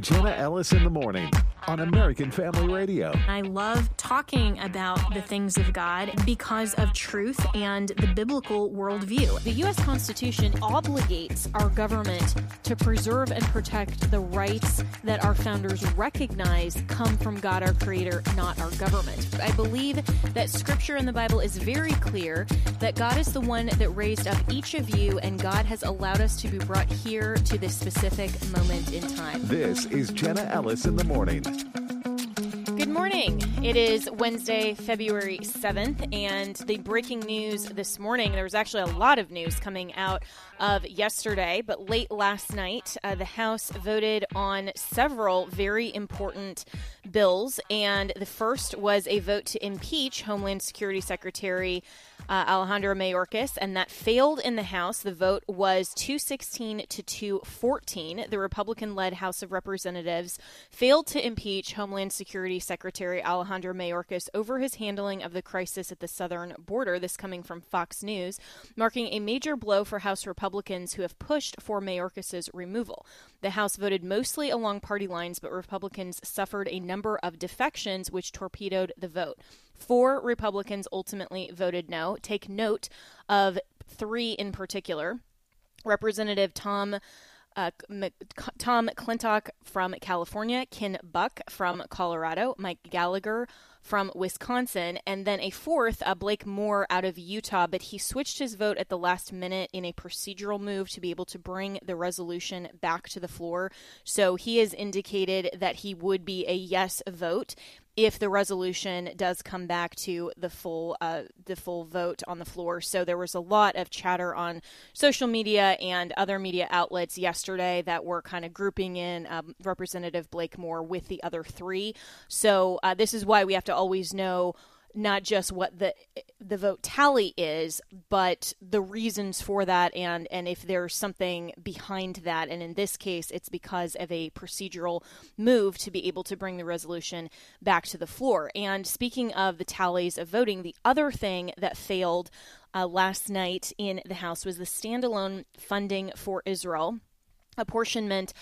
Jenna Ellis in the morning on American Family Radio. I love talking about the things of God because of truth and the biblical worldview. The U.S. Constitution obligates our government to preserve and protect the rights that our founders recognize come from God, our Creator, not our government. I believe that Scripture in the Bible is very clear that God is the one that raised up each of you, and God has allowed us to be brought here to this specific moment in time. This is Jenna Ellis in the morning. Good morning. It is Wednesday, February 7th, and the breaking news this morning there was actually a lot of news coming out of yesterday, but late last night, uh, the House voted on several very important bills, and the first was a vote to impeach Homeland Security Secretary uh, Alejandro Mayorkas, and that failed in the House. The vote was 216 to 214. The Republican led House of Representatives failed to impeach Homeland Security Secretary Alejandro Mayorkas over his handling of the crisis at the southern border. This coming from Fox News, marking a major blow for House Republicans who have pushed for Mayorkas's removal. The House voted mostly along party lines, but Republicans suffered a number of defections which torpedoed the vote. Four Republicans ultimately voted no. Take note of three in particular. Representative Tom uh, Tom McClintock from California, Ken Buck from Colorado, Mike Gallagher from Wisconsin, and then a fourth, uh, Blake Moore out of Utah, but he switched his vote at the last minute in a procedural move to be able to bring the resolution back to the floor. So he has indicated that he would be a yes vote if the resolution does come back to the full uh, the full vote on the floor. So there was a lot of chatter on social media and other media outlets yesterday that were kind of grouping in um, Representative Blake Moore with the other three. So uh, this is why we have to always know not just what the the vote tally is, but the reasons for that, and and if there's something behind that. And in this case, it's because of a procedural move to be able to bring the resolution back to the floor. And speaking of the tallies of voting, the other thing that failed uh, last night in the House was the standalone funding for Israel apportionment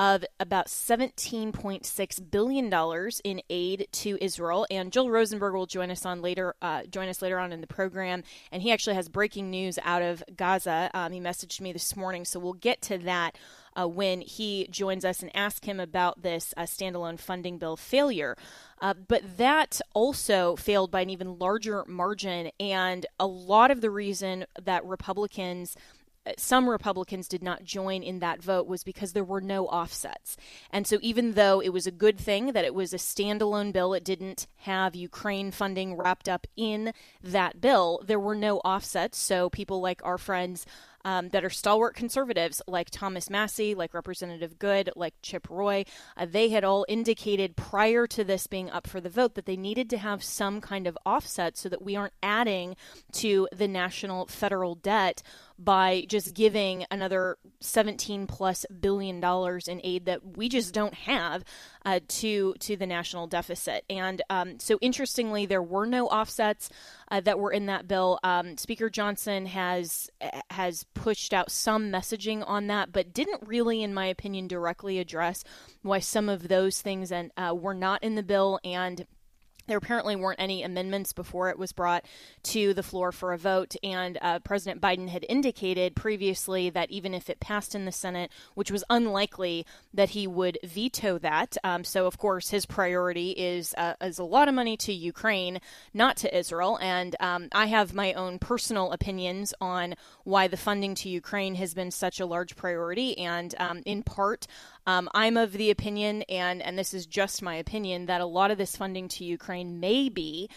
of about $17.6 billion in aid to Israel. And Joel Rosenberg will join us on later, uh, join us later on in the program. And he actually has breaking news out of Gaza. Um, he messaged me this morning, so we'll get to that. Uh, when he joins us and ask him about this uh, standalone funding bill failure. Uh, but that also failed by an even larger margin. And a lot of the reason that Republicans some Republicans did not join in that vote was because there were no offsets. And so, even though it was a good thing that it was a standalone bill, it didn't have Ukraine funding wrapped up in that bill, there were no offsets. So, people like our friends um, that are stalwart conservatives like Thomas Massie, like Representative Good, like Chip Roy. Uh, they had all indicated prior to this being up for the vote that they needed to have some kind of offset so that we aren't adding to the national federal debt by just giving another 17 plus billion dollars in aid that we just don't have uh, to to the national deficit. And um, so, interestingly, there were no offsets uh, that were in that bill. Um, Speaker Johnson has has pushed out some messaging on that, but didn't really, in my opinion, directly address why some of those things and uh, were not in the bill and there apparently weren't any amendments before it was brought to the floor for a vote, and uh, President Biden had indicated previously that even if it passed in the Senate, which was unlikely that he would veto that. Um, so, of course, his priority is uh, is a lot of money to Ukraine, not to Israel. And um, I have my own personal opinions on why the funding to Ukraine has been such a large priority, and um, in part, Um, I'm of the opinion, and and this is just my opinion, that a lot of this funding to Ukraine may be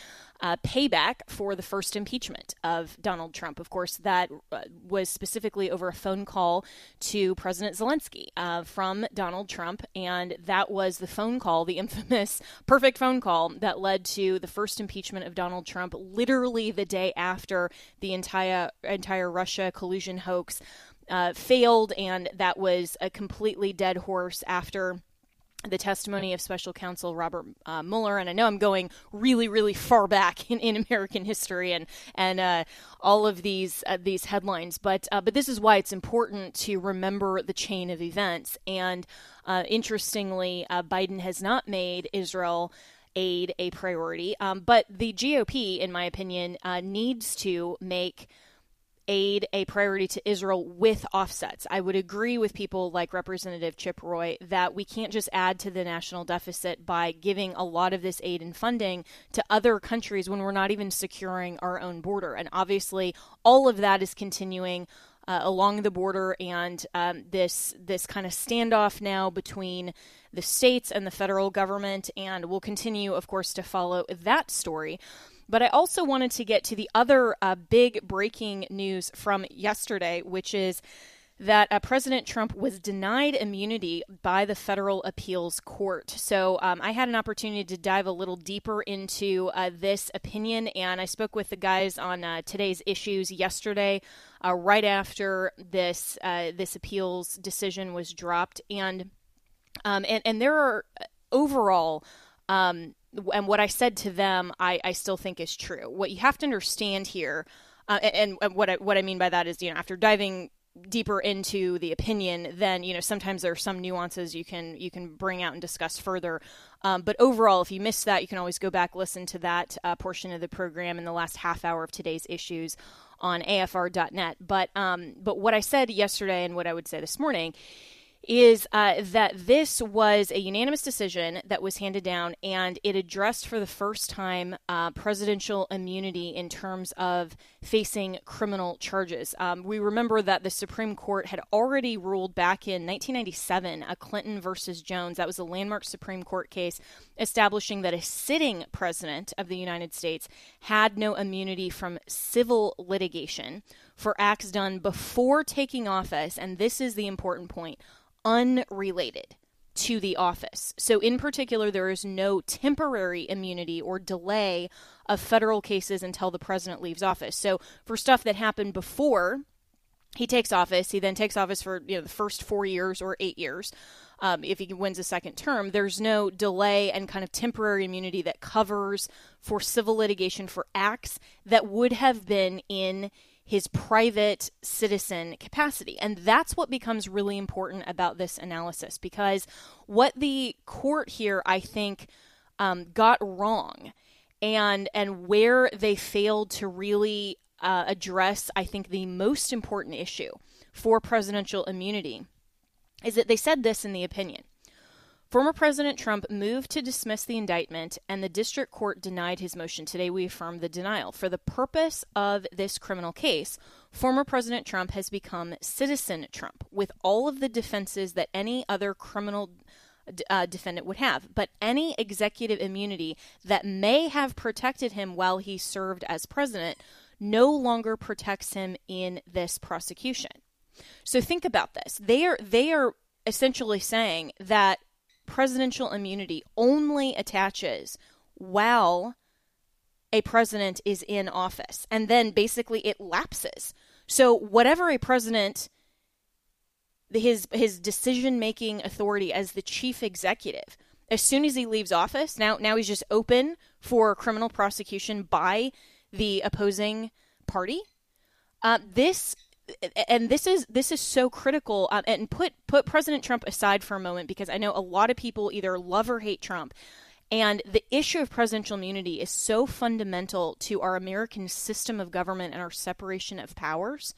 uh, payback for the first impeachment of Donald Trump. Of course, that uh, was specifically over a phone call to President Zelensky uh, from Donald Trump, and that was the phone call, the infamous perfect phone call that led to the first impeachment of Donald Trump, literally the day after the entire entire Russia collusion hoax uh, failed, and that was a completely dead horse after the testimony of special counsel Robert uh, Mueller, and I know I'm going really, really far back in, in American history and and uh, all of these uh, these headlines, but uh, but this is why it's important to remember the chain of events. And uh, interestingly, uh, Biden has not made Israel aid a priority, um, but the GOP, in my opinion, needs to make aid a priority to Israel with offsets. I would agree with people like Representative Chip Roy that we can't just add to the national deficit by giving a lot of this aid and funding to other countries when we're not even securing our own border. And obviously, all of that is continuing. Uh, along the border, and um, this this kind of standoff now between the states and the federal government, and we'll continue, of course, to follow that story. But I also wanted to get to the other uh, big breaking news from yesterday, which is that uh, President Trump was denied immunity by the federal appeals court. So um, I had an opportunity to dive a little deeper into uh, this opinion, and I spoke with the guys on uh, today's issues yesterday, uh, right after this uh, this appeals decision was dropped, and um, and and there are uh, overall. Um, and what I said to them, I, I still think is true. What you have to understand here, uh, and, and, what I, what I mean by that is, you know, after diving deeper into the opinion, then you know sometimes there are some nuances you can you can bring out and discuss further. Um, but overall, if you missed that, you can always go back listen to that uh, portion of the program in the last half hour of today's issues on AFR.net. But um, but what I said yesterday and what I would say this morning is uh, that this was a unanimous decision that was handed down, and it addressed for the first time uh, presidential immunity in terms of facing criminal charges. Um, we remember that the Supreme Court had already ruled back in 1997, a Clinton versus Jones. That was a landmark Supreme Court case establishing that a sitting president of the United States had no immunity from civil litigation for acts done before taking office, and this is the important point unrelated to the office. So, in particular, there is no temporary immunity or delay of federal cases until the president leaves office. So, for stuff that happened before he takes office, he then takes office for you know the first four years or eight years. Um, if he wins a second term, there's no delay and kind of temporary immunity that covers for civil litigation for acts that would have been in his private citizen capacity. And that's what becomes really important about this analysis because what the court here, I think, um, got wrong and and where they failed to really uh, address, I think, the most important issue for presidential immunity is that they said this in the opinion. Former President Trump moved to dismiss the indictment, and the district court denied his motion. Today, we affirm the denial. For the purpose of this criminal case, former President Trump has become citizen Trump with all of the defenses that any other criminal uh, defendant would have. But any executive immunity that may have protected him while he served as president no longer protects him in this prosecution. So think about this. They are they are essentially saying that presidential immunity only attaches while a president is in office. And then basically it lapses. So whatever a president his his decision making authority as the chief executive as soon as he leaves office now now he's just open for criminal prosecution by the opposing party uh, this and this is this is so critical um, and put put president trump aside for a moment because i know a lot of people either love or hate trump and the issue of presidential immunity is so fundamental to our american system of government and our separation of powers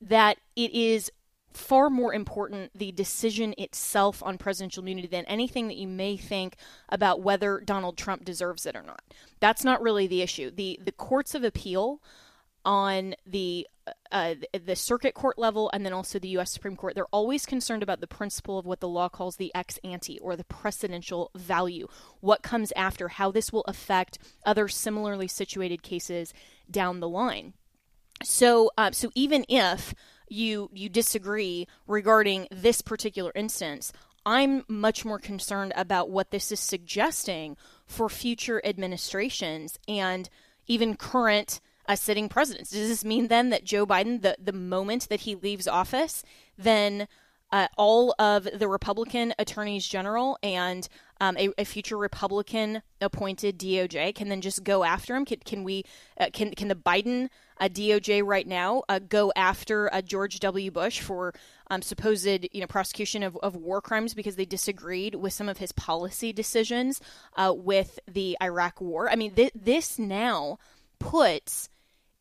that it is far more important the decision itself on presidential immunity than anything that you may think about whether Donald Trump deserves it or not. That's not really the issue. The the courts of appeal on the uh, the circuit court level and then also the U.S. Supreme Court, they're always concerned about the principle of what the law calls the ex ante or the precedential value. What comes after, how this will affect other similarly situated cases down the line. So, uh, so even if you you disagree regarding this particular instance, I'm much more concerned about what this is suggesting for future administrations and even current uh, sitting president. Does this mean then that Joe Biden, the, the moment that he leaves office, then uh, all of the Republican attorneys general and um, a, a, future Republican appointed DOJ can then just go after him? Can, can we? Uh, can can the Biden uh, DOJ right now uh, go after uh, George W. Bush for um, supposed you know prosecution of, of war crimes because they disagreed with some of his policy decisions uh, with the Iraq War? I mean, th- this now puts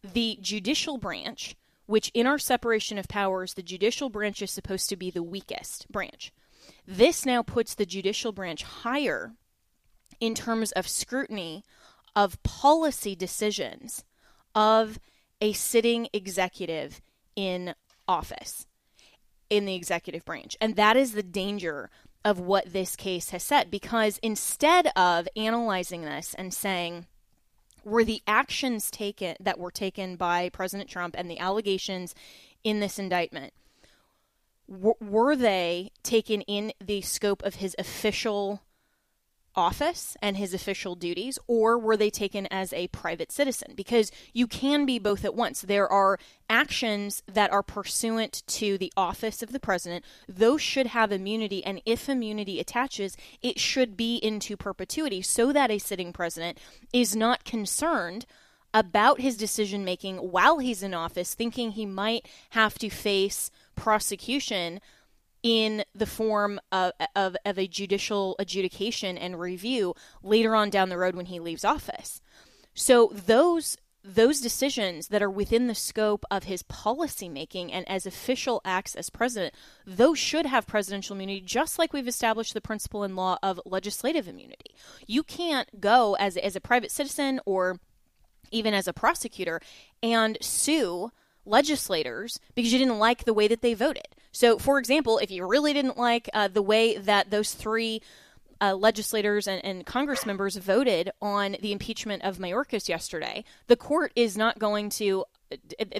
the judicial branch, which in our separation of powers, the judicial branch is supposed to be the weakest branch. This now puts the judicial branch higher in terms of scrutiny of policy decisions of a sitting executive in office in the executive branch. And that is the danger of what this case has said because instead of analyzing this and saying, were the actions taken that were taken by President Trump and the allegations in this indictment. Were they taken in the scope of his official office and his official duties, or were they taken as a private citizen? Because you can be both at once. There are actions that are pursuant to the office of the president, those should have immunity, and if immunity attaches, it should be into perpetuity so that a sitting president is not concerned about his decision making while he's in office, thinking he might have to face prosecution in the form of, of, of a judicial adjudication and review later on down the road when he leaves office. So those those decisions that are within the scope of his policy making and as official acts as president, those should have presidential immunity, just like we've established the principle in law of legislative immunity. You can't go as, as a private citizen or even as a prosecutor and sue legislators because you didn't like the way that they voted. So, for example, if you really didn't like uh, the way that those three uh, legislators and, and Congress members voted on the impeachment of Mayorkas yesterday, the court is not going to.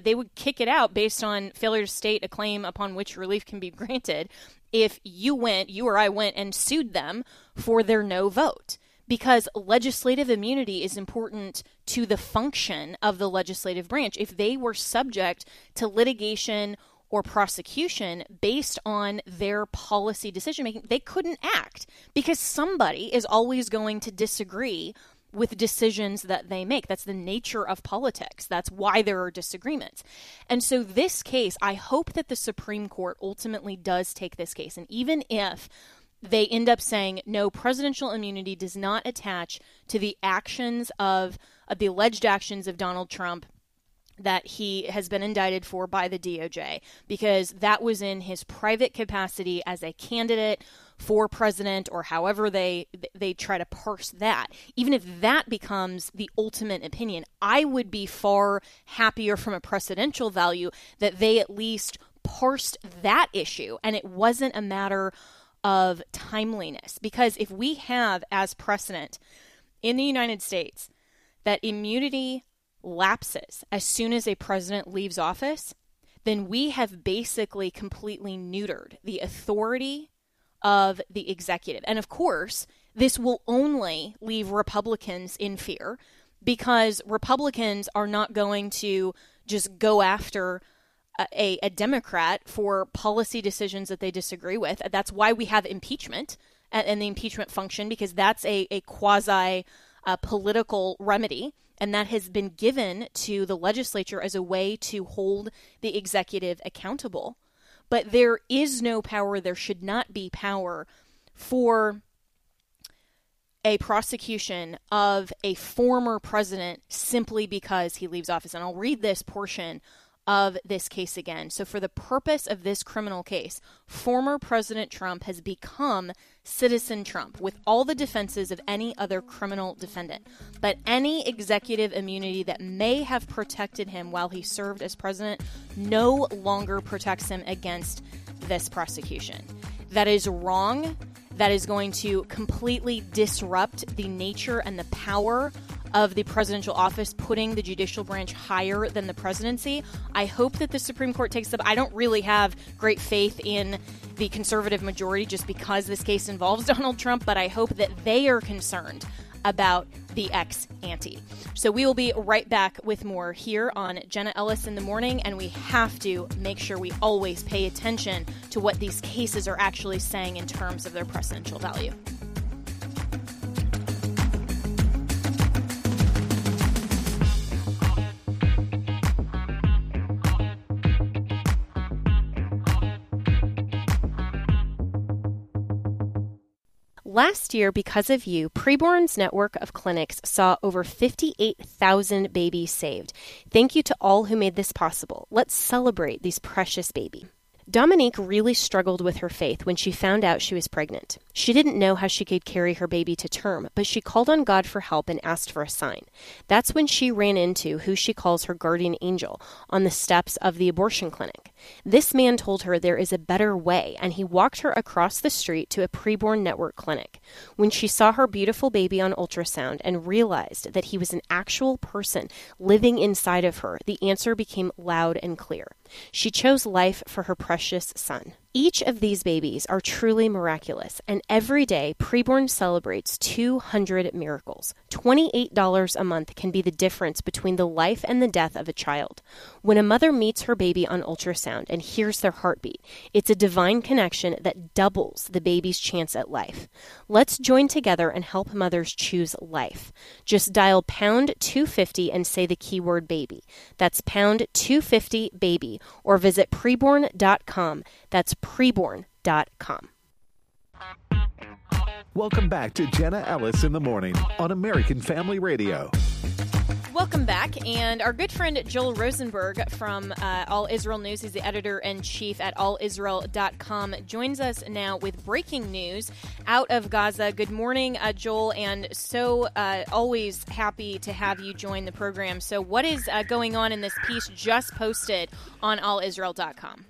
They would kick it out based on failure to state a claim upon which relief can be granted if you went, you or I went and sued them for their no vote because legislative immunity is important to the function of the legislative branch. If they were subject to litigation or prosecution based on their policy decision making, they couldn't act because somebody is always going to disagree with decisions that they make. That's the nature of politics. That's why there are disagreements. And so, this case, I hope that the Supreme Court ultimately does take this case. And even if they end up saying, no, presidential immunity does not attach to the actions of, of the alleged actions of Donald Trump that he has been indicted for by the DOJ because that was in his private capacity as a candidate for president or however they they try to parse that. Even if that becomes the ultimate opinion i would be far happier from a precedential value that they at least parsed that issue and it wasn't a matter of timeliness. Because if we have as precedent in the United States that immunity lapses as soon as a president leaves office, then we have basically completely neutered the authority of the executive. And of course, this will only leave Republicans in fear because Republicans are not going to just go after a, a Democrat for policy decisions that they disagree with. That's why we have impeachment and the impeachment function because that's a, a quasi uh, political remedy and that has been given to the legislature as a way to hold the executive accountable. But there is no power, there should not be power for a prosecution of a former president simply because he leaves office. And I'll read this portion of this case again. So, for the purpose of this criminal case, former President Trump has become citizen Trump with all the defenses of any other criminal defendant. But any executive immunity that may have protected him while he served as president no longer protects him against this prosecution. That is wrong. That is going to completely disrupt the nature and the power of the presidential office, putting the judicial branch higher than the presidency. I hope that the Supreme Court takes up. I don't really have great faith in the conservative majority just because this case involves Donald Trump, but I hope that they are concerned about the ex ante. So we will be right back with more here on Jenna Ellis in the morning, and we have to make sure we always pay attention to what these cases are actually saying in terms of their presidential value. Last year, because of you, Preborn's network of clinics saw over 58,000 babies saved. Thank you to all who made this possible. Let's celebrate these precious babies. Dominique really struggled with her faith when she found out she was pregnant. She didn't know how she could carry her baby to term, but she called on God for help and asked for a sign. That's when she ran into who she calls her guardian angel on the steps of the abortion clinic. This man told her there is a better way, and he walked her across the street to a preborn network clinic. When she saw her beautiful baby on ultrasound and realized that he was an actual person living inside of her, the answer became loud and clear. She chose life for her precious son. Each of these babies are truly miraculous, and every day Preborn celebrates 200 miracles. $28 a month can be the difference between the life and the death of a child. When a mother meets her baby on ultrasound and hears their heartbeat, it's a divine connection that doubles the baby's chance at life. Let's join together and help mothers choose life. Just dial pound 250 and say the keyword baby. That's pound 250 baby, or visit preborn.com. That's preborn.com. Welcome back to Jenna Ellis in the morning on American Family Radio. Welcome back. And our good friend Joel Rosenberg from uh, All Israel News, he's the editor in chief at allisrael.com, joins us now with breaking news out of Gaza. Good morning, uh, Joel, and so uh, always happy to have you join the program. So, what is uh, going on in this piece just posted on allisrael.com?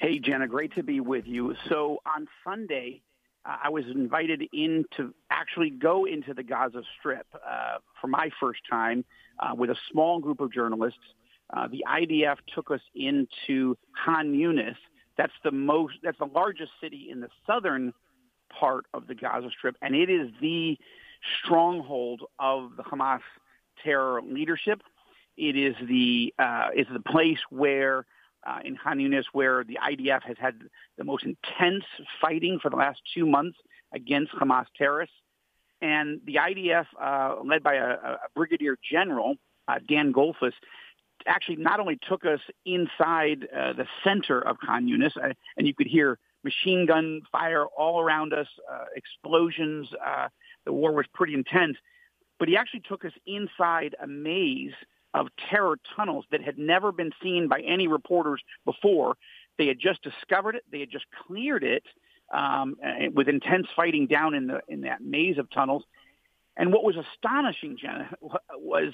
Hey, Jenna, great to be with you. So on Sunday, uh, I was invited in to actually go into the Gaza Strip uh, for my first time uh, with a small group of journalists. Uh, the IDF took us into Khan Yunis. That's the most. That's the largest city in the southern part of the Gaza Strip, and it is the stronghold of the Hamas terror leadership. It is the uh, it's the place where uh, in Khan Yunis, where the IDF has had the most intense fighting for the last two months against Hamas terrorists. And the IDF, uh, led by a, a brigadier general, uh, Dan Goldfuss, actually not only took us inside uh, the center of Khan Yunis, uh, and you could hear machine gun fire all around us, uh, explosions. Uh, the war was pretty intense. But he actually took us inside a maze of terror tunnels that had never been seen by any reporters before. They had just discovered it. They had just cleared it um, with intense fighting down in the in that maze of tunnels. And what was astonishing, Jenna, was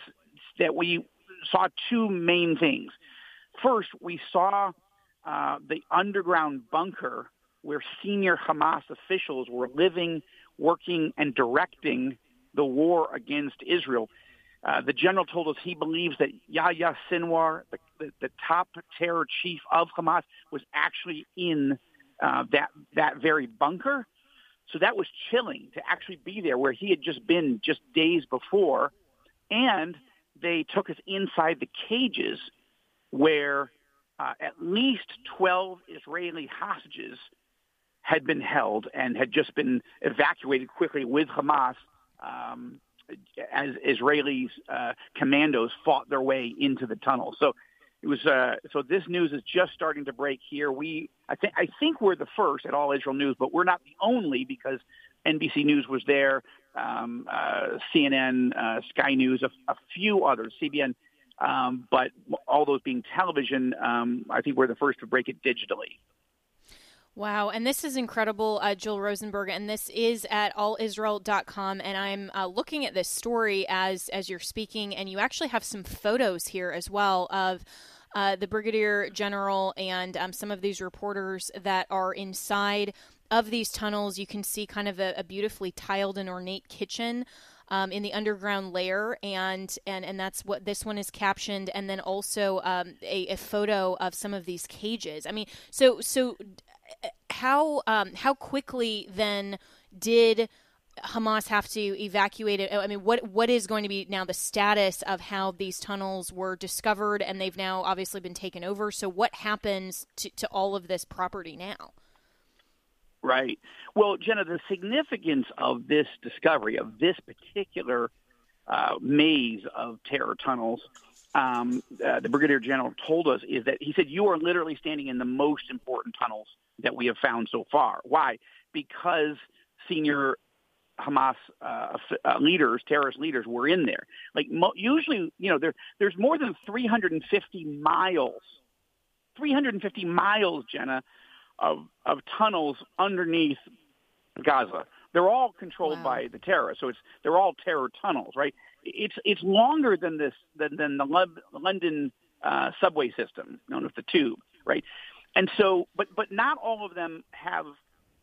that we saw two main things. First, we saw uh, the underground bunker where senior Hamas officials were living, working, and directing the war against Israel. Uh, the general told us he believes that Yahya Sinwar, the, the, the top terror chief of Hamas, was actually in uh, that that very bunker. So that was chilling to actually be there, where he had just been just days before, and they took us inside the cages where uh, at least 12 Israeli hostages had been held and had just been evacuated quickly with Hamas um, as Israeli uh, commandos fought their way into the tunnel. So it was. Uh, so this news is just starting to break here. We, I think, I think we're the first at All Israel News, but we're not the only because NBC News was there, um, uh, CNN, uh, Sky News, a, a few others, CBN. Um, but all those being television, um, I think we're the first to break it digitally. Wow, and this is incredible, uh, Joel Rosenberg, and this is at allisrael.com. And I'm uh, looking at this story as as you're speaking, and you actually have some photos here as well of uh, the brigadier general and um, some of these reporters that are inside of these tunnels. You can see kind of a, a beautifully tiled and ornate kitchen. Um, in the underground layer, and, and and that's what this one is captioned, and then also um, a, a, photo of some of these cages. I mean, so so how um, how quickly then did Hamas have to evacuate it? I mean, what what is going to be now the status of how these tunnels were discovered and they've now obviously been taken over? So, what happens to, to all of this property now? Right. Well, Jenna, the significance of this discovery of this particular uh, maze of terror tunnels um, uh, the brigadier general told us is that he said you are literally standing in the most important tunnels that we have found so far. Why? Because senior Hamas uh, uh, leaders, terrorist leaders, were in there. Like mo- usually, you know, there there's more than 350 miles, 350 miles, Jenna, of of tunnels underneath Gaza. They're all controlled wow. by the terrorists, so it's they're all terror tunnels, right? It's it's longer than this than than the London uh, subway system, known as the Tube, right? And so, but but not all of them have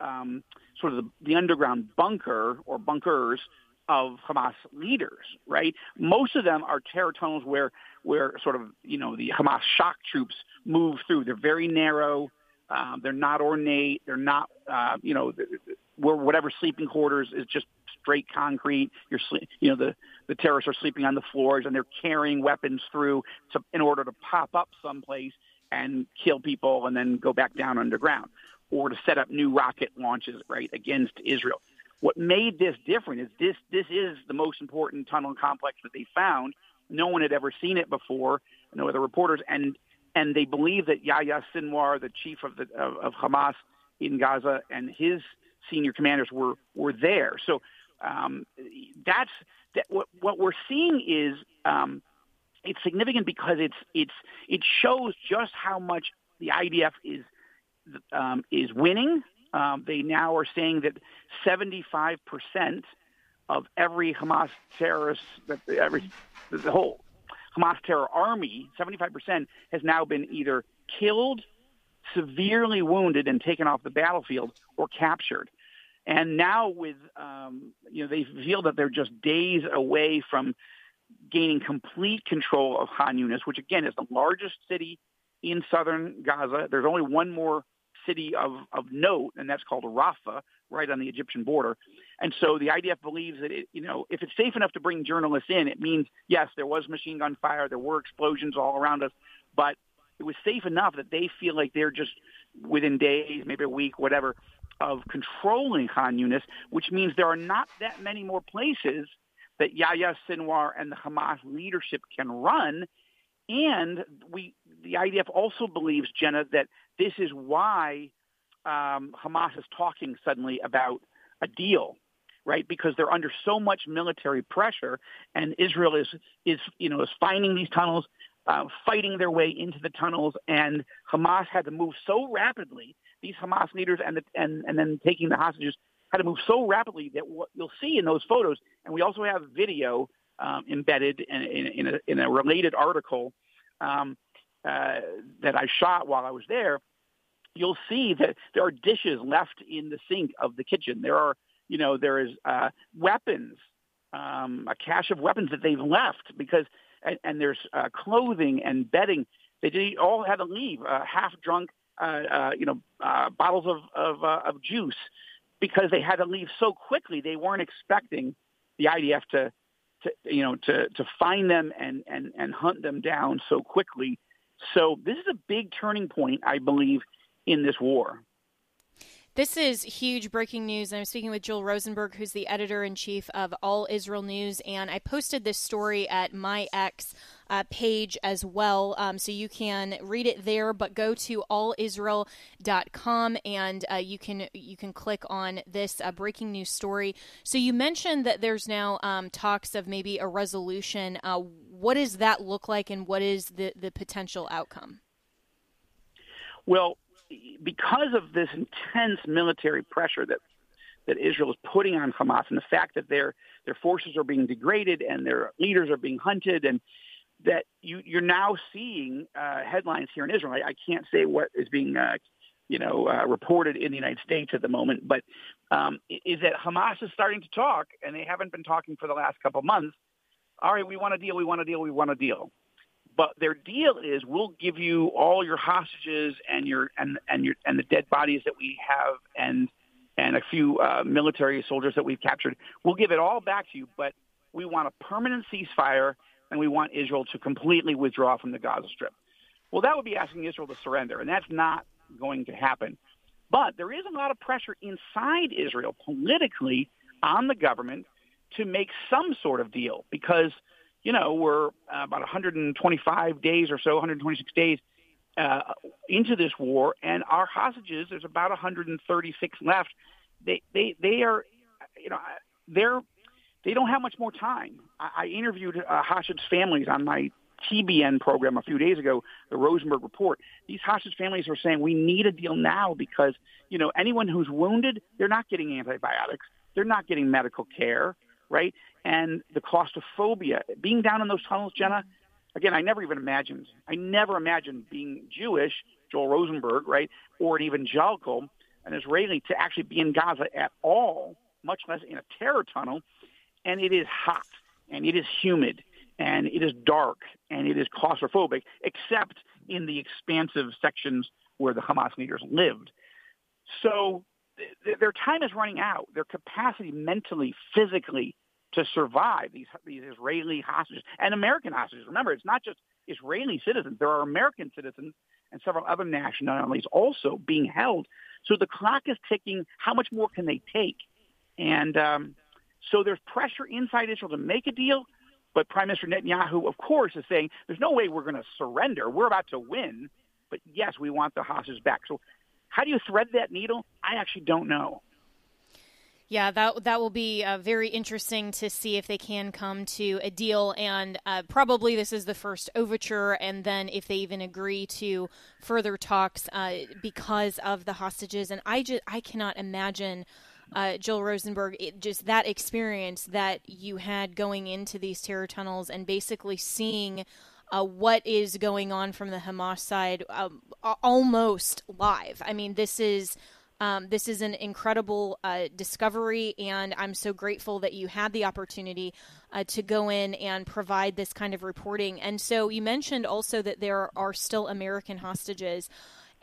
um, sort of the, the underground bunker or bunkers of Hamas leaders, right? Most of them are terror tunnels where where sort of you know the Hamas shock troops move through. They're very narrow. Um, they're not ornate. They're not uh, you know where whatever sleeping quarters is just straight concrete. You're you know the the terrorists are sleeping on the floors and they're carrying weapons through to, in order to pop up someplace and kill people and then go back down underground or to set up new rocket launches right against Israel. What made this different is this this is the most important tunnel complex that they found. No one had ever seen it before. No other reporters, and and they believe that Yahya Sinwar, the chief of the of, of Hamas in Gaza, and his senior commanders were were there. So um, that's that. What, what we're seeing is um, it's significant because it's it's it shows just how much the IDF is um, is winning. Um, they now are saying that 75 percent of every Hamas terrorist, that every the whole Hamas terror army, 75 percent has now been either killed, severely wounded, and taken off the battlefield, or captured. And now with um, you know they feel that they're just days away from gaining complete control of Khan Yunis, which again is the largest city in southern Gaza. There's only one more city of, of note, and that's called Rafah, right on the Egyptian border. And so the IDF believes that it, you know, if it's safe enough to bring journalists in, it means yes, there was machine gun fire, there were explosions all around us, but it was safe enough that they feel like they're just within days, maybe a week, whatever, of controlling Khan Yunis, which means there are not that many more places that Yahya Sinwar and the Hamas leadership can run. And we, the IDF also believes, Jenna, that this is why um, Hamas is talking suddenly about a deal, right? Because they're under so much military pressure, and Israel is is you know is finding these tunnels, uh, fighting their way into the tunnels, and Hamas had to move so rapidly. These Hamas leaders and the, and and then taking the hostages had to move so rapidly that what you'll see in those photos, and we also have video um, embedded in, in, in, a, in, a, related article um, uh, that I shot while I was there. You'll see that there are dishes left in the sink of the kitchen. There are, you know, there is uh, weapons, um, a cache of weapons that they've left because, and, and there's uh, clothing and bedding. They all had to leave, uh, half drunk, uh, uh, you know, uh, bottles of of, uh, of juice because they had to leave so quickly. They weren't expecting the IDF to, to you know, to, to find them and, and, and hunt them down so quickly. So this is a big turning point, I believe, in this war. This is huge breaking news. I'm speaking with Joel Rosenberg, who's the editor in chief of All Israel News, and I posted this story at my ex uh, page as well, um, so you can read it there. But go to allisrael.com and uh, you can you can click on this uh, breaking news story. So you mentioned that there's now um, talks of maybe a resolution uh, what does that look like, and what is the the potential outcome? Well, because of this intense military pressure that that Israel is putting on Hamas, and the fact that their their forces are being degraded and their leaders are being hunted, and that you, you're now seeing uh, headlines here in Israel. I, I can't say what is being uh, you know, uh, reported in the United States at the moment, but um, is that Hamas is starting to talk, and they haven't been talking for the last couple of months. All right, we want a deal, we want a deal, we want a deal. But their deal is we'll give you all your hostages and your and and your and the dead bodies that we have and and a few uh, military soldiers that we've captured. We'll give it all back to you, but we want a permanent ceasefire and we want Israel to completely withdraw from the Gaza Strip. Well, that would be asking Israel to surrender, and that's not going to happen. But there is a lot of pressure inside Israel politically on the government to make some sort of deal because, you know, we're uh, about 125 days or so, 126 days uh, into this war, and our hostages, there's about 136 left. They, they, they are, you know, they're, they don't have much more time. I, I interviewed uh, hostage families on my TBN program a few days ago, the Rosenberg report. These hostage families are saying we need a deal now because, you know, anyone who's wounded, they're not getting antibiotics. They're not getting medical care, right? And the claustrophobia, being down in those tunnels, Jenna, again, I never even imagined, I never imagined being Jewish, Joel Rosenberg, right, or an evangelical, an Israeli, to actually be in Gaza at all, much less in a terror tunnel. And it is hot and it is humid and it is dark and it is claustrophobic, except in the expansive sections where the Hamas leaders lived. So th- their time is running out. Their capacity mentally, physically to survive these these Israeli hostages and American hostages. Remember, it's not just Israeli citizens. There are American citizens and several other nationalities also being held. So the clock is ticking. How much more can they take? And um, so there's pressure inside Israel to make a deal, but Prime Minister Netanyahu, of course, is saying there's no way we're going to surrender. We're about to win, but yes, we want the hostages back. So, how do you thread that needle? I actually don't know. Yeah, that that will be uh, very interesting to see if they can come to a deal, and uh, probably this is the first overture, and then if they even agree to further talks uh, because of the hostages. And I just I cannot imagine uh, Joel Rosenberg, it, just that experience that you had going into these terror tunnels and basically seeing uh, what is going on from the Hamas side um, almost live. I mean, this is. Um, this is an incredible uh, discovery, and I'm so grateful that you had the opportunity uh, to go in and provide this kind of reporting. And so, you mentioned also that there are still American hostages.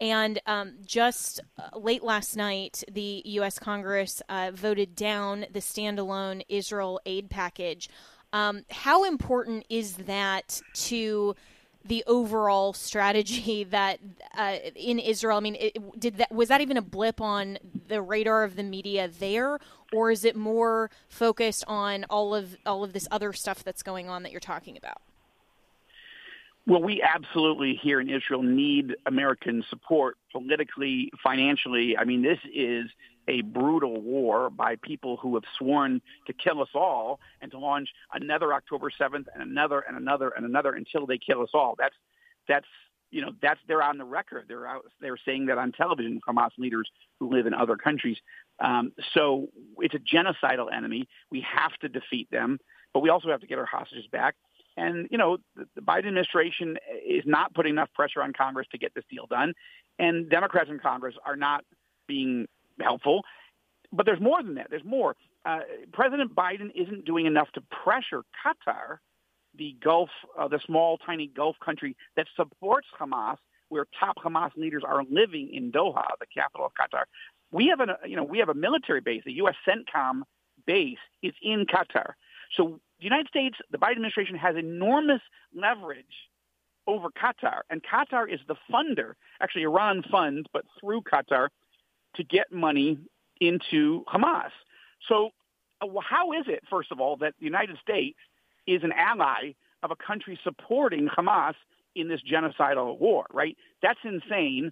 And um, just uh, late last night, the U.S. Congress uh, voted down the standalone Israel aid package. Um, how important is that to the overall strategy that uh, in Israel? I mean, it, did that was that even a blip on the radar of the media there, or is it more focused on all of all of this other stuff that's going on that you're talking about? Well, we absolutely here in Israel need American support politically, financially. I mean, this is a brutal war by people who have sworn to kill us all and to launch another October 7th and another and another and another until they kill us all. That's that's you know that's they're on the record. They're out, they're saying that on television. Hamas leaders who live in other countries. Um, so it's a genocidal enemy. We have to defeat them, but we also have to get our hostages back. And, you know, the, the Biden administration is not putting enough pressure on Congress to get this deal done. And Democrats in Congress are not being helpful. But there's more than that. There's more. Uh, President Biden isn't doing enough to pressure Qatar, the Gulf, uh, the small, tiny Gulf country that supports Hamas, where top Hamas leaders are living in Doha, the capital of Qatar. We have a, you know, we have a military base, the U.S. CENTCOM base is in Qatar. So the United States, the Biden administration has enormous leverage over Qatar, and Qatar is the funder. Actually, Iran funds, but through Qatar, to get money into Hamas. So, uh, how is it, first of all, that the United States is an ally of a country supporting Hamas in this genocidal war? Right? That's insane.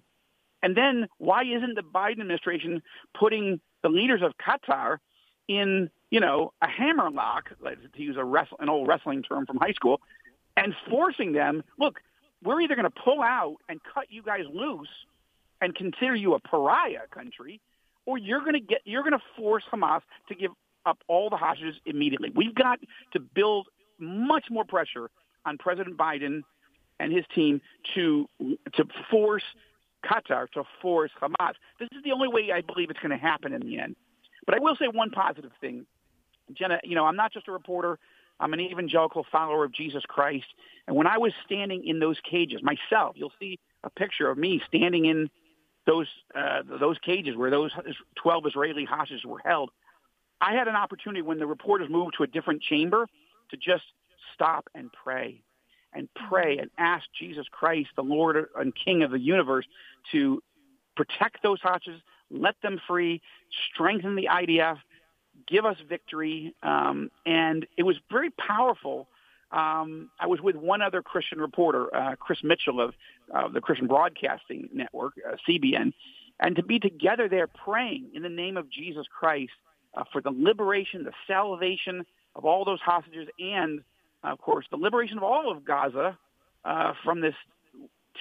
And then, why isn't the Biden administration putting the leaders of Qatar in, you know, a hammerlock, to use a wrestle, an old wrestling term from high school, and forcing them, look, we're either going to pull out and cut you guys loose and consider you a pariah country, or you're going to get you're going to force Hamas to give up all the hostages immediately. We've got to build much more pressure on President Biden and his team to to force Qatar to force Hamas. This is the only way I believe it's going to happen in the end. But I will say one positive thing, Jenna. You know, I'm not just a reporter. I'm an evangelical follower of Jesus Christ. And when I was standing in those cages myself, you'll see a picture of me standing in those uh, those cages where those 12 Israeli hostages were held. I had an opportunity when the reporters moved to a different chamber to just stop and pray and pray and ask Jesus Christ, the Lord and King of the universe, to protect those hostages, let them free, strengthen the IDF, give us victory. Um, and it was very powerful. Um, I was with one other Christian reporter, uh, Chris Mitchell of uh, the Christian Broadcasting Network, uh, CBN, and to be together there praying in the name of Jesus Christ uh, for the liberation, the salvation of all those hostages, and of course the liberation of all of Gaza uh, from this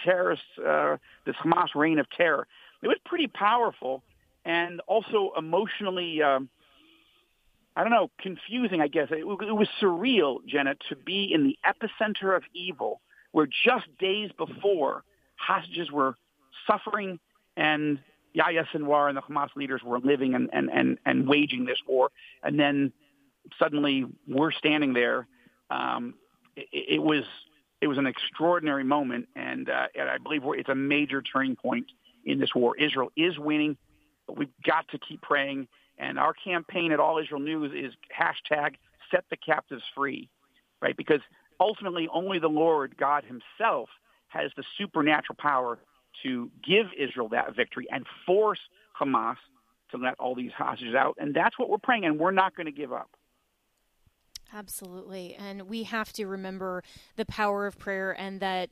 terrorist, uh, this Hamas reign of terror. It was pretty powerful and also emotionally. Um, I don't know, confusing, I guess. It, it was surreal, Jenna, to be in the epicenter of evil where just days before hostages were suffering and Yahya Sinwar and the Hamas leaders were living and, and, and, and waging this war. And then suddenly we're standing there. Um, it, it was it was an extraordinary moment, and, uh, and I believe it's a major turning point in this war. Israel is winning, but we've got to keep praying and our campaign at All Israel News is hashtag set the captives free, right? Because ultimately only the Lord God himself has the supernatural power to give Israel that victory and force Hamas to let all these hostages out. And that's what we're praying, and we're not going to give up. Absolutely. And we have to remember the power of prayer and that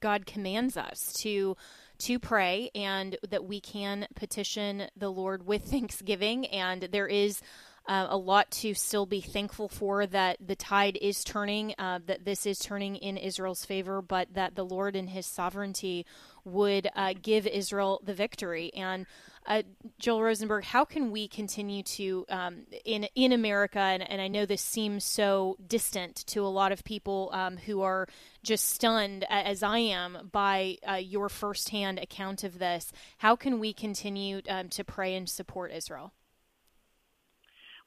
God commands us to to pray and that we can petition the Lord with thanksgiving. And there is uh, a lot to still be thankful for that the tide is turning, uh, that this is turning in Israel's favor, but that the Lord in his sovereignty would uh, give Israel the victory. And uh, Joel Rosenberg, how can we continue to um, in in America? And, and, I know this seems so distant to a lot of people um, who are just stunned, as I am, by uh, your firsthand account of this. How can we continue um, to pray and support Israel?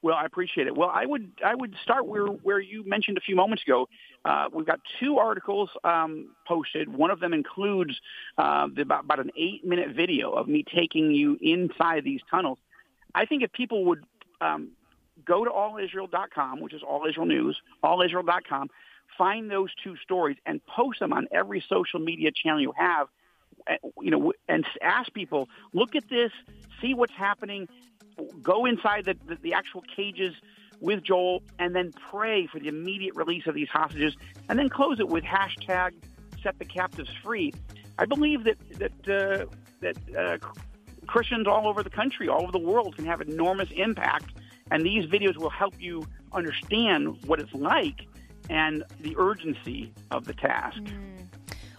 Well, I appreciate it. Well, I would I would start where where you mentioned a few moments ago. Uh, we've got two articles um, posted. One of them includes uh, the, about, about an eight minute video of me taking you inside these tunnels. I think if people would um, go to allisrael.com, which is All Israel News, allisrael.com, find those two stories and post them on every social media channel you have. Eh, you know, and ask people, look at this, see what's happening, go inside the, the, the actual cages with Joel, and then pray for the immediate release of these hostages, and then close it with hashtag set the captives free. I believe that that uh, that uh, Christians all over the country, all over the world, can have enormous impact, and these videos will help you understand what it's like and the urgency of the task. Mm.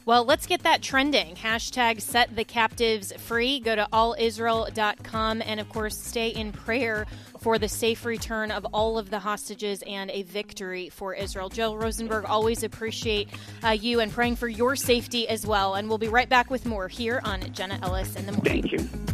Well, let's get that trending. Hashtag set the captives free. Go to allisrael.com and, of course, stay in prayer for the safe return of all of the hostages and a victory for Israel. Joel Rosenberg, always appreciate uh, you and praying for your safety as well. And we'll be right back with more here on Jenna Ellis in the morning. Thank you.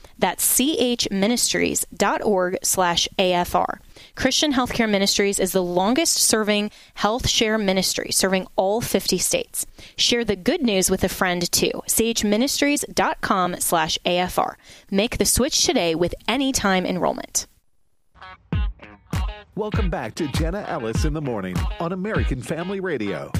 That's chministries.org slash AFR. Christian Healthcare Ministries is the longest serving health share ministry, serving all 50 states. Share the good news with a friend too. chministries.com slash AFR. Make the switch today with any time enrollment. Welcome back to Jenna Ellis in the morning on American Family Radio.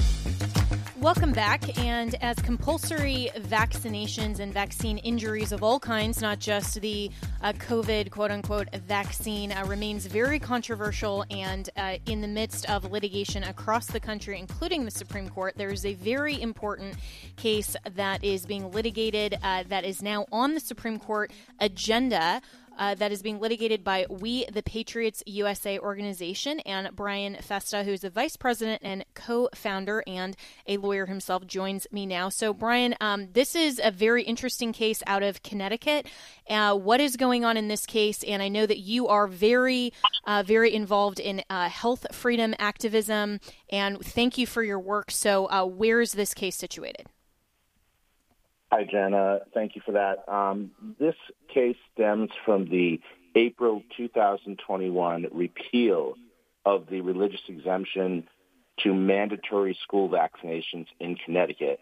Welcome back. And as compulsory vaccinations and vaccine injuries of all kinds, not just the uh, COVID quote unquote vaccine, uh, remains very controversial and uh, in the midst of litigation across the country, including the Supreme Court, there is a very important case that is being litigated uh, that is now on the Supreme Court agenda uh, that is being litigated by We the Patriots USA organization. And Brian Festa, who's the vice president and co founder and a lawyer himself, joins me now. So, Brian, um, this is a very interesting case out of Connecticut. Uh, what is going on in this case? And I know that you are very, uh, very involved in uh, health freedom activism. And thank you for your work. So, uh, where is this case situated? Hi, Jenna. Thank you for that. Um, this case stems from the April 2021 repeal of the religious exemption to mandatory school vaccinations in Connecticut.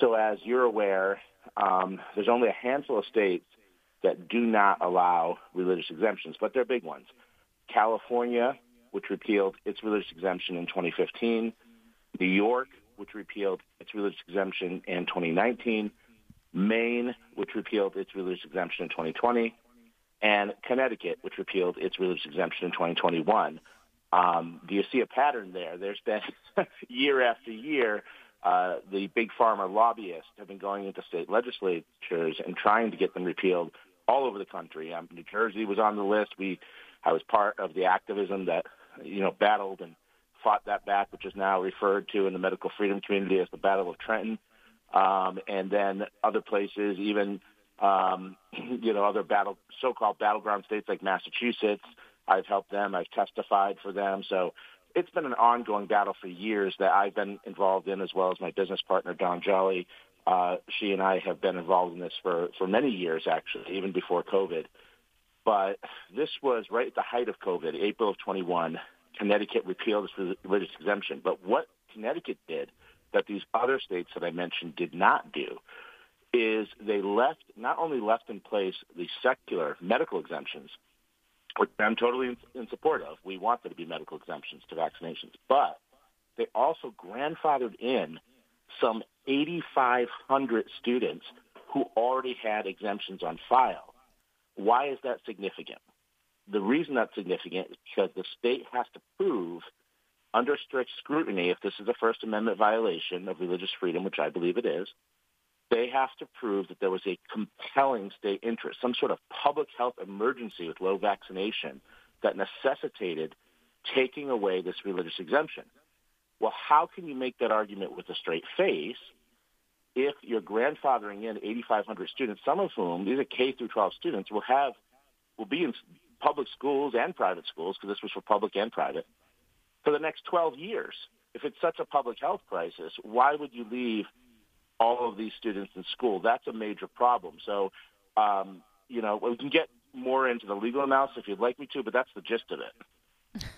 So, as you're aware, um, there's only a handful of states that do not allow religious exemptions, but they're big ones. California, which repealed its religious exemption in 2015, New York, which repealed its religious exemption in 2019, Maine, which repealed its religious exemption in 2020, and Connecticut, which repealed its religious exemption in 2021. Um, do you see a pattern there? There's been year after year, uh, the big pharma lobbyists have been going into state legislatures and trying to get them repealed all over the country. Um, New Jersey was on the list. We, I was part of the activism that you know battled and fought that back, which is now referred to in the medical freedom community as the Battle of Trenton um, and then other places, even um, you know other battle so-called battleground states like Massachusetts. I've helped them. I've testified for them. So it's been an ongoing battle for years that I've been involved in, as well as my business partner Dawn Jolly. Uh, she and I have been involved in this for for many years, actually, even before COVID. But this was right at the height of COVID, April of 21. Connecticut repealed its religious exemption. But what Connecticut did that these other states that I mentioned did not do is they left not only left in place the secular medical exemptions, which I'm totally in, in support of. We want there to be medical exemptions to vaccinations, but they also grandfathered in some 8,500 students who already had exemptions on file. Why is that significant? The reason that's significant is because the state has to prove under strict scrutiny, if this is a First Amendment violation of religious freedom, which I believe it is, they have to prove that there was a compelling state interest, some sort of public health emergency with low vaccination that necessitated taking away this religious exemption. Well, how can you make that argument with a straight face if you're grandfathering in 8,500 students, some of whom, these are K through 12 students, will have, will be in public schools and private schools, because this was for public and private, for the next 12 years. If it's such a public health crisis, why would you leave all of these students in school? That's a major problem. So, um, you know, we can get more into the legal analysis if you'd like me to, but that's the gist of it.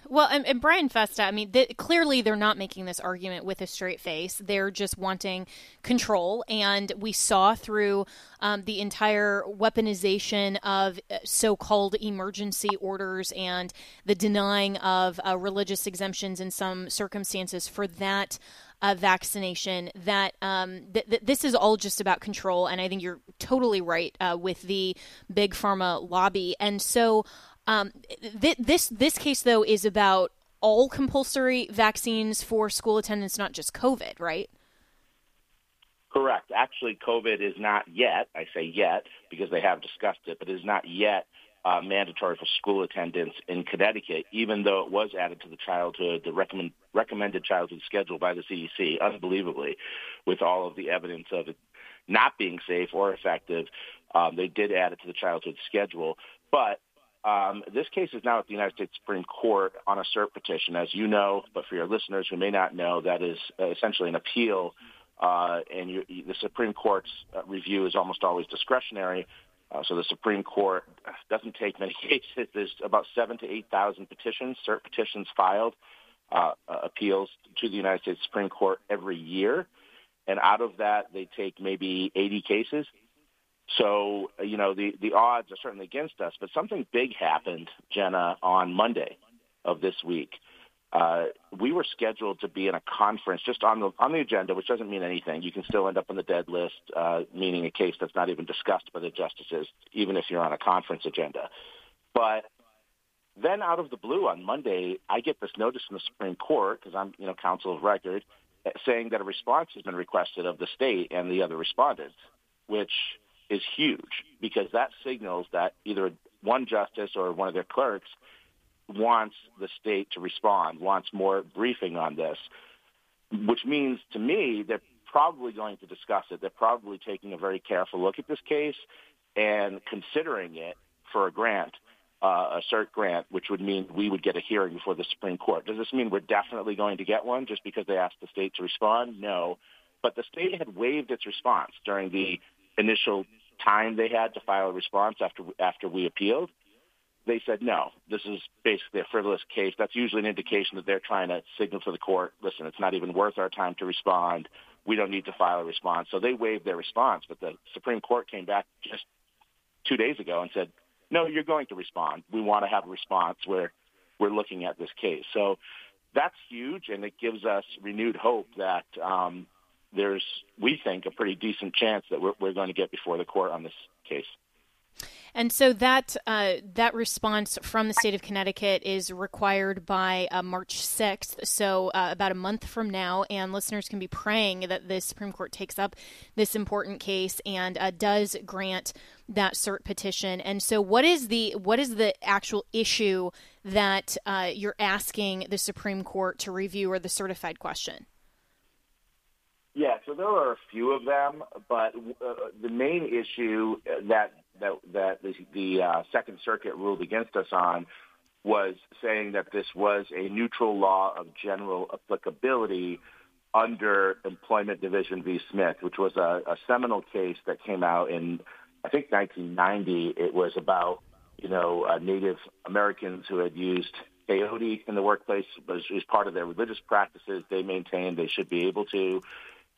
Well, and, and Brian Festa, I mean, th- clearly they're not making this argument with a straight face. They're just wanting control. And we saw through um, the entire weaponization of uh, so called emergency orders and the denying of uh, religious exemptions in some circumstances for that. Uh, vaccination that um, th- th- this is all just about control and i think you're totally right uh, with the big pharma lobby and so um, th- this this case though is about all compulsory vaccines for school attendance, not just COVID, right? Correct. Actually, COVID is not yet. I say yet because they have discussed it, but is not yet uh, mandatory for school attendance in Connecticut, even though it was added to the childhood, the recommend, recommended childhood schedule by the CDC, unbelievably, with all of the evidence of it not being safe or effective. Um, they did add it to the childhood schedule. But um, this case is now at the United States Supreme Court on a cert petition, as you know, but for your listeners who may not know, that is essentially an appeal, uh, and you, the Supreme Court's uh, review is almost always discretionary. Uh, so the Supreme Court doesn't take many cases. There's about seven to eight thousand petitions, cert petitions filed, uh, uh, appeals to the United States Supreme Court every year, and out of that, they take maybe 80 cases. So, you know, the, the odds are certainly against us, but something big happened, Jenna, on Monday of this week. Uh, we were scheduled to be in a conference just on the on the agenda, which doesn't mean anything. You can still end up on the dead list, uh, meaning a case that's not even discussed by the justices, even if you're on a conference agenda. But then, out of the blue, on Monday, I get this notice from the Supreme Court because I'm, you know, counsel of record, saying that a response has been requested of the state and the other respondents, which is huge because that signals that either one justice or one of their clerks wants the state to respond, wants more briefing on this, which means to me they're probably going to discuss it. They're probably taking a very careful look at this case and considering it for a grant, uh, a cert grant, which would mean we would get a hearing before the Supreme Court. Does this mean we're definitely going to get one just because they asked the state to respond? No. But the state had waived its response during the initial time they had to file a response after after we appealed. They said no. This is basically a frivolous case. That's usually an indication that they're trying to signal to the court, listen, it's not even worth our time to respond. We don't need to file a response. So they waived their response, but the Supreme Court came back just two days ago and said, no, you're going to respond. We want to have a response where we're looking at this case. So that's huge, and it gives us renewed hope that um, there's, we think, a pretty decent chance that we're, we're going to get before the court on this case. And so that uh, that response from the state of Connecticut is required by uh, March 6th, so uh, about a month from now. And listeners can be praying that the Supreme Court takes up this important case and uh, does grant that cert petition. And so, what is the what is the actual issue that uh, you're asking the Supreme Court to review, or the certified question? So there are a few of them, but uh, the main issue that that that the, the uh, Second Circuit ruled against us on was saying that this was a neutral law of general applicability under Employment Division v. Smith, which was a, a seminal case that came out in I think 1990. It was about you know uh, Native Americans who had used peyote in the workplace was, was part of their religious practices. They maintained they should be able to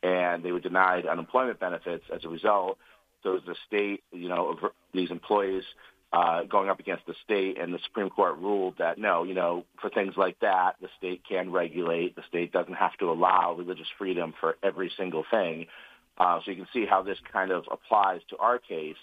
and they were denied unemployment benefits as a result. So the state, you know, these employees uh, going up against the state, and the Supreme Court ruled that no, you know, for things like that, the state can regulate. The state doesn't have to allow religious freedom for every single thing. Uh, so you can see how this kind of applies to our case.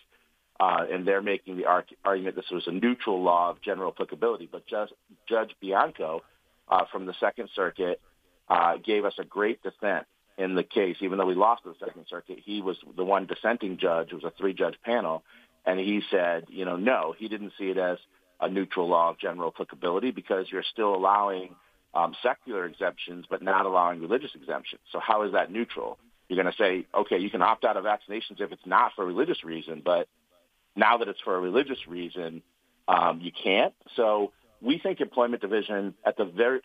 Uh, and they're making the arg- argument this was a neutral law of general applicability. But Judge, Judge Bianco uh, from the Second Circuit uh, gave us a great dissent in the case, even though we lost the Second Circuit, he was the one dissenting judge. It was a three-judge panel, and he said, you know, no, he didn't see it as a neutral law of general applicability because you're still allowing um, secular exemptions, but not allowing religious exemptions. So how is that neutral? You're going to say, okay, you can opt out of vaccinations if it's not for a religious reason, but now that it's for a religious reason, um, you can't. So we think employment division at the very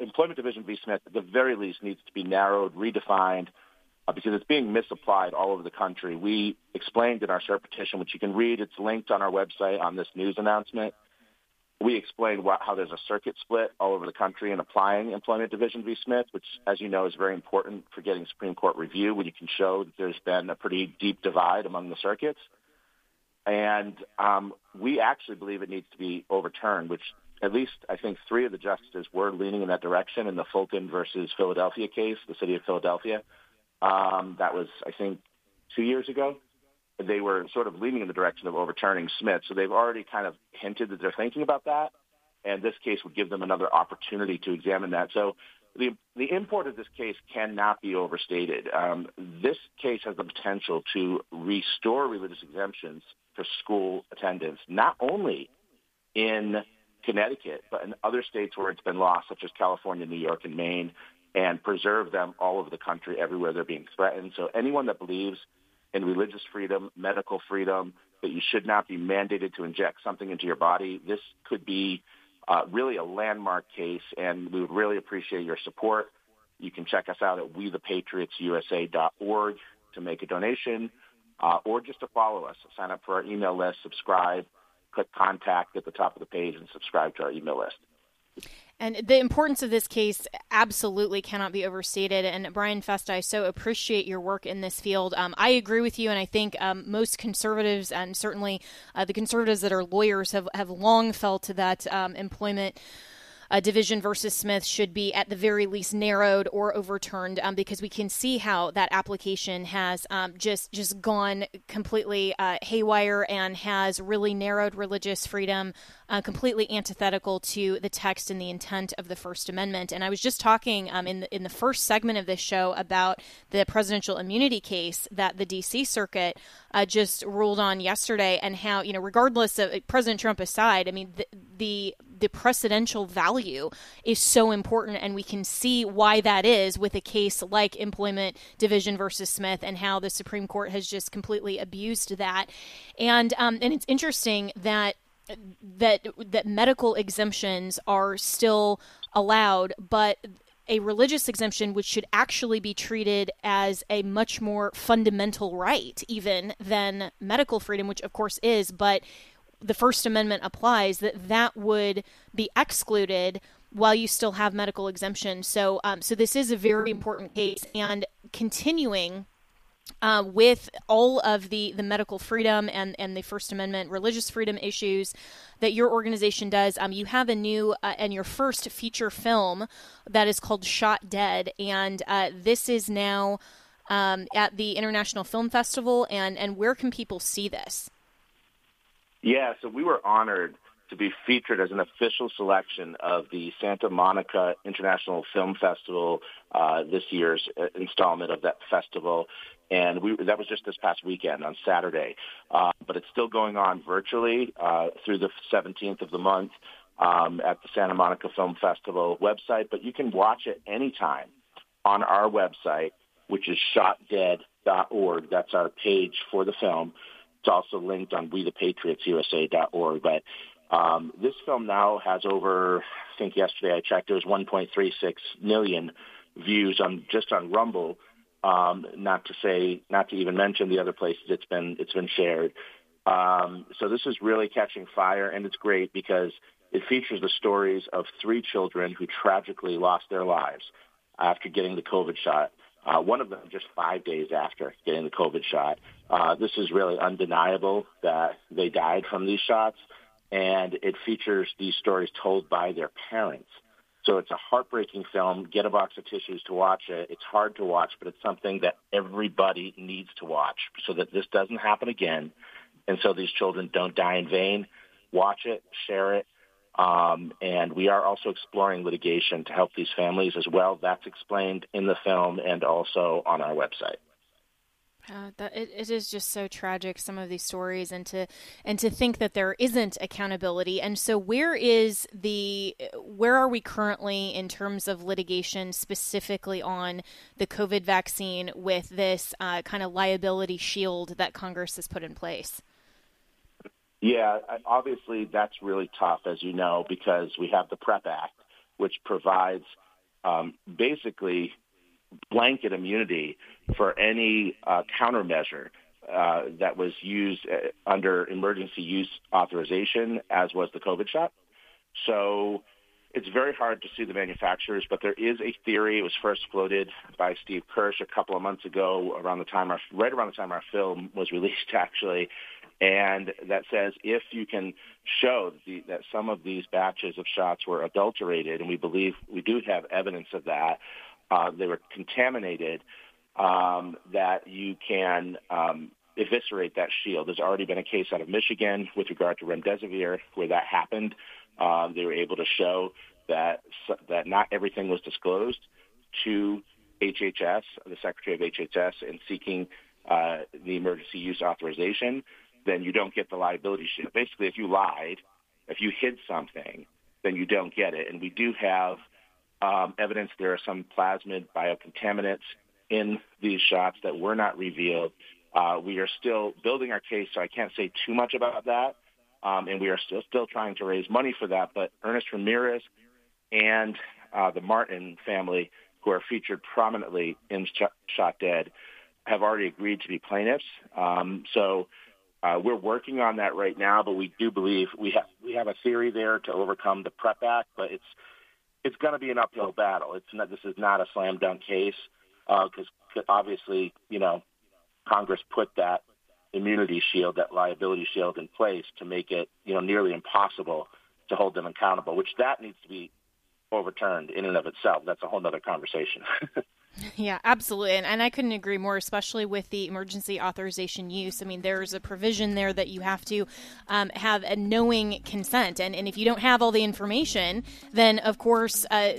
employment division v. Smith at the very least needs to be narrowed, redefined, uh, because it's being misapplied all over the country. We explained in our cert petition, which you can read. It's linked on our website on this news announcement. We explained what, how there's a circuit split all over the country in applying employment division v. Smith, which, as you know, is very important for getting Supreme Court review when you can show that there's been a pretty deep divide among the circuits. And um, we actually believe it needs to be overturned, which at least I think three of the justices were leaning in that direction in the Fulton versus Philadelphia case, the city of Philadelphia. Um, that was, I think, two years ago. They were sort of leaning in the direction of overturning Smith. So they've already kind of hinted that they're thinking about that. And this case would give them another opportunity to examine that. So the, the import of this case cannot be overstated. Um, this case has the potential to restore religious exemptions – for school attendance, not only in Connecticut, but in other states where it's been lost, such as California, New York, and Maine, and preserve them all over the country, everywhere they're being threatened. So anyone that believes in religious freedom, medical freedom, that you should not be mandated to inject something into your body, this could be uh, really a landmark case, and we would really appreciate your support. You can check us out at wethepatriotsusa.org to make a donation uh, or just to follow us. Sign up for our email list, subscribe, click contact at the top of the page, and subscribe to our email list. And the importance of this case absolutely cannot be overstated. And Brian Festa, I so appreciate your work in this field. Um, I agree with you, and I think um, most conservatives, and certainly uh, the conservatives that are lawyers, have, have long felt that um, employment uh, division versus Smith should be at the very least narrowed or overturned um, because we can see how that application has um, just just gone completely uh, haywire and has really narrowed religious freedom, uh, completely antithetical to the text and the intent of the First Amendment. And I was just talking um, in the, in the first segment of this show about the presidential immunity case that the D.C. Circuit uh, just ruled on yesterday, and how you know, regardless of President Trump aside, I mean the, the the precedential value is so important, and we can see why that is with a case like Employment Division versus Smith, and how the Supreme Court has just completely abused that. And um, and it's interesting that that that medical exemptions are still allowed, but a religious exemption which should actually be treated as a much more fundamental right even than medical freedom which of course is but the First Amendment applies, that that would be excluded while you still have medical exemption. So, um, so this is a very important case, and continuing. Uh, with all of the, the medical freedom and, and the First Amendment religious freedom issues that your organization does, um, you have a new uh, and your first feature film that is called Shot Dead, and uh, this is now um, at the International Film Festival. And, and where can people see this? Yeah, so we were honored to be featured as an official selection of the Santa Monica International Film Festival, uh, this year's uh, installment of that festival. And we, that was just this past weekend on Saturday. Uh, but it's still going on virtually uh, through the 17th of the month um, at the Santa Monica Film Festival website. But you can watch it anytime on our website, which is shotdead.org. That's our page for the film. It's also linked on wethepatriotsusa.org. But um, this film now has over, I think yesterday I checked, it was 1.36 million views on just on Rumble. Um, not to say, not to even mention the other places it's been it's been shared. Um, so this is really catching fire, and it's great because it features the stories of three children who tragically lost their lives after getting the COVID shot. Uh, one of them just five days after getting the COVID shot. Uh, this is really undeniable that they died from these shots, and it features these stories told by their parents. So it's a heartbreaking film. Get a box of tissues to watch it. It's hard to watch, but it's something that everybody needs to watch so that this doesn't happen again, and so these children don't die in vain. Watch it, share it, um, and we are also exploring litigation to help these families as well. That's explained in the film and also on our website. Uh, that it, it is just so tragic some of these stories and to and to think that there isn't accountability. And so where is the where are we currently in terms of litigation specifically on the covid vaccine with this uh, kind of liability shield that congress has put in place? Yeah, obviously that's really tough, as you know, because we have the PREP Act, which provides um, basically blanket immunity for any uh, countermeasure uh, that was used uh, under emergency use authorization, as was the COVID shot. So it's very hard to sue the manufacturers, but there is a theory. It was first floated by Steve Kirsch a couple of months ago, around the time our right around the time our film was released, actually, and that says if you can show the, that some of these batches of shots were adulterated, and we believe we do have evidence of that, uh, they were contaminated, um, that you can um, eviscerate that shield. There's already been a case out of Michigan with regard to remdesivir where that happened. Um, they were able to show that that not everything was disclosed to HHS, the Secretary of HHS, in seeking uh, the emergency use authorization. then you don't get the liability shield. Basically, if you lied, if you hid something, then you don't get it. And we do have um, evidence there are some plasmid biocontaminants in these shots that were not revealed. Uh, we are still building our case, so I can't say too much about that. Um, and we are still still trying to raise money for that. But Ernest Ramirez and uh, the Martin family, who are featured prominently in Shot Dead, have already agreed to be plaintiffs. Um, so uh, we're working on that right now, but we do believe we have we have a theory there to overcome the PREP Act, but it's it's going to be an uphill battle. It's not this is not a slam dunk case because uh, obviously you know Congress put that immunity shield, that liability shield in place to make it, you know, nearly impossible to hold them accountable, which that needs to be overturned in and of itself. That's a whole other conversation. Yeah, absolutely. And, and I couldn't agree more, especially with the emergency authorization use. I mean, there's a provision there that you have to um, have a knowing consent. And, and if you don't have all the information, then of course uh,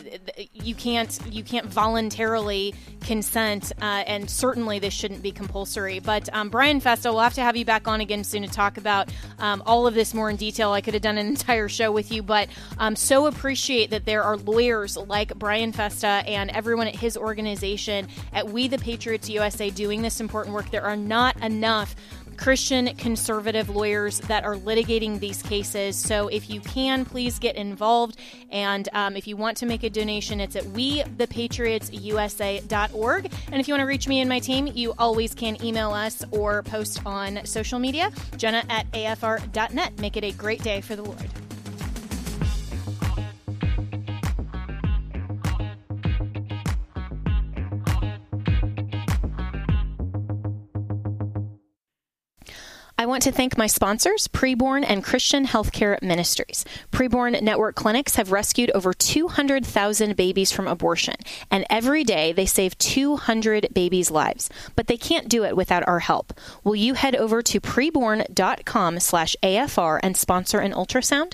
you can't you can't voluntarily consent. Uh, and certainly this shouldn't be compulsory. But um, Brian Festa, we'll have to have you back on again soon to talk about um, all of this more in detail. I could have done an entire show with you, but um, so appreciate that there are lawyers like Brian Festa and everyone at his organization organization at We the Patriots USA doing this important work. There are not enough Christian conservative lawyers that are litigating these cases. So if you can, please get involved. And um, if you want to make a donation, it's at wethepatriotsusa.org. And if you want to reach me and my team, you always can email us or post on social media, jenna at afr.net. Make it a great day for the Lord. I want to thank my sponsors, Preborn and Christian Healthcare Ministries. Preborn Network clinics have rescued over 200,000 babies from abortion, and every day they save 200 babies' lives. But they can't do it without our help. Will you head over to preborn.com slash AFR and sponsor an ultrasound?